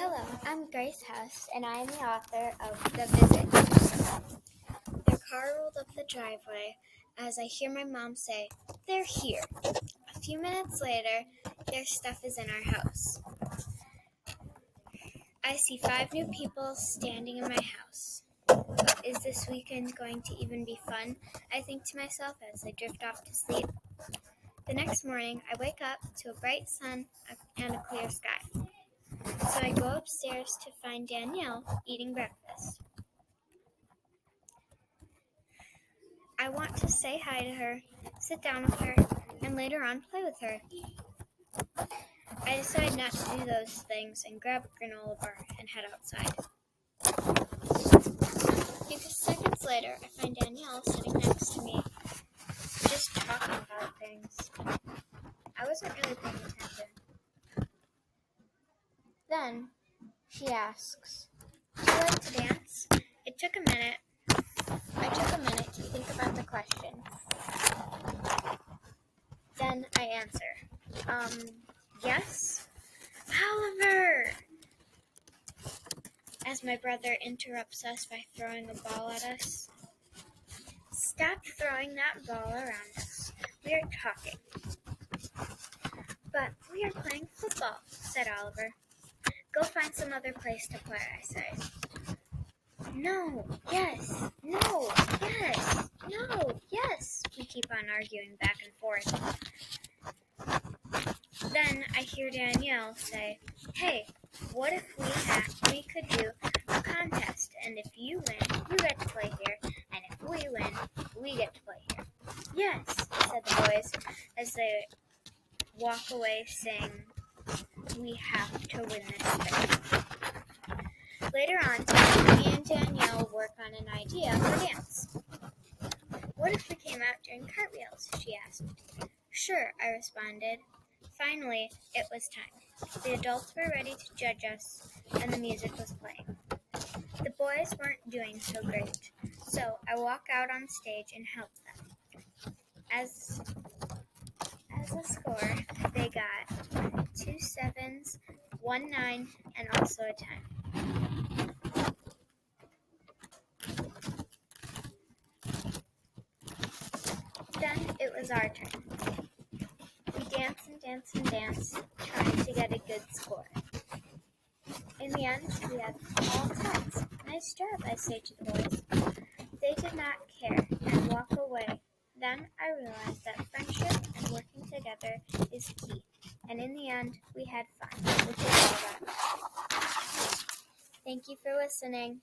Hello, I'm Grace House, and I am the author of The Visit. The car rolled up the driveway as I hear my mom say, They're here. A few minutes later, their stuff is in our house. I see five new people standing in my house. Is this weekend going to even be fun? I think to myself as I drift off to sleep. The next morning, I wake up to a bright sun and a clear sky. So I go upstairs to find Danielle eating breakfast. I want to say hi to her, sit down with her, and later on play with her. I decide not to do those things and grab a granola bar and head outside. A few seconds later, I find Danielle sitting next to me, just talking about things. I wasn't really paying attention. Then she asks, Do you like to dance? It took a minute. I took a minute to think about the question. Then I answer, Um, yes? Oliver! As my brother interrupts us by throwing a ball at us. Stop throwing that ball around us. We are talking. But we are playing football, said Oliver. Go find some other place to play, I say. No, yes, no, yes, no, yes. We keep on arguing back and forth. Then I hear Danielle say, Hey, what if we we could do a contest, and if you win, you get to play here, and if we win, we get to play here. Yes, said the boys as they walk away saying we have to win this. Later on, me and Danielle work on an idea for dance. What if we came out doing cartwheels? She asked. Sure, I responded. Finally, it was time. The adults were ready to judge us, and the music was playing. The boys weren't doing so great, so I walk out on stage and help them. As as a score, they got two sevens, one nine, and also a ten. Then it was our turn. We dance and dance and dance, trying to get a good score. In the end, we had all tens. Nice job, I say to the boys. They did not care and walk away. Then I realized that friendship and working together is key. And in the end, we had fun, which is all. Thank you for listening.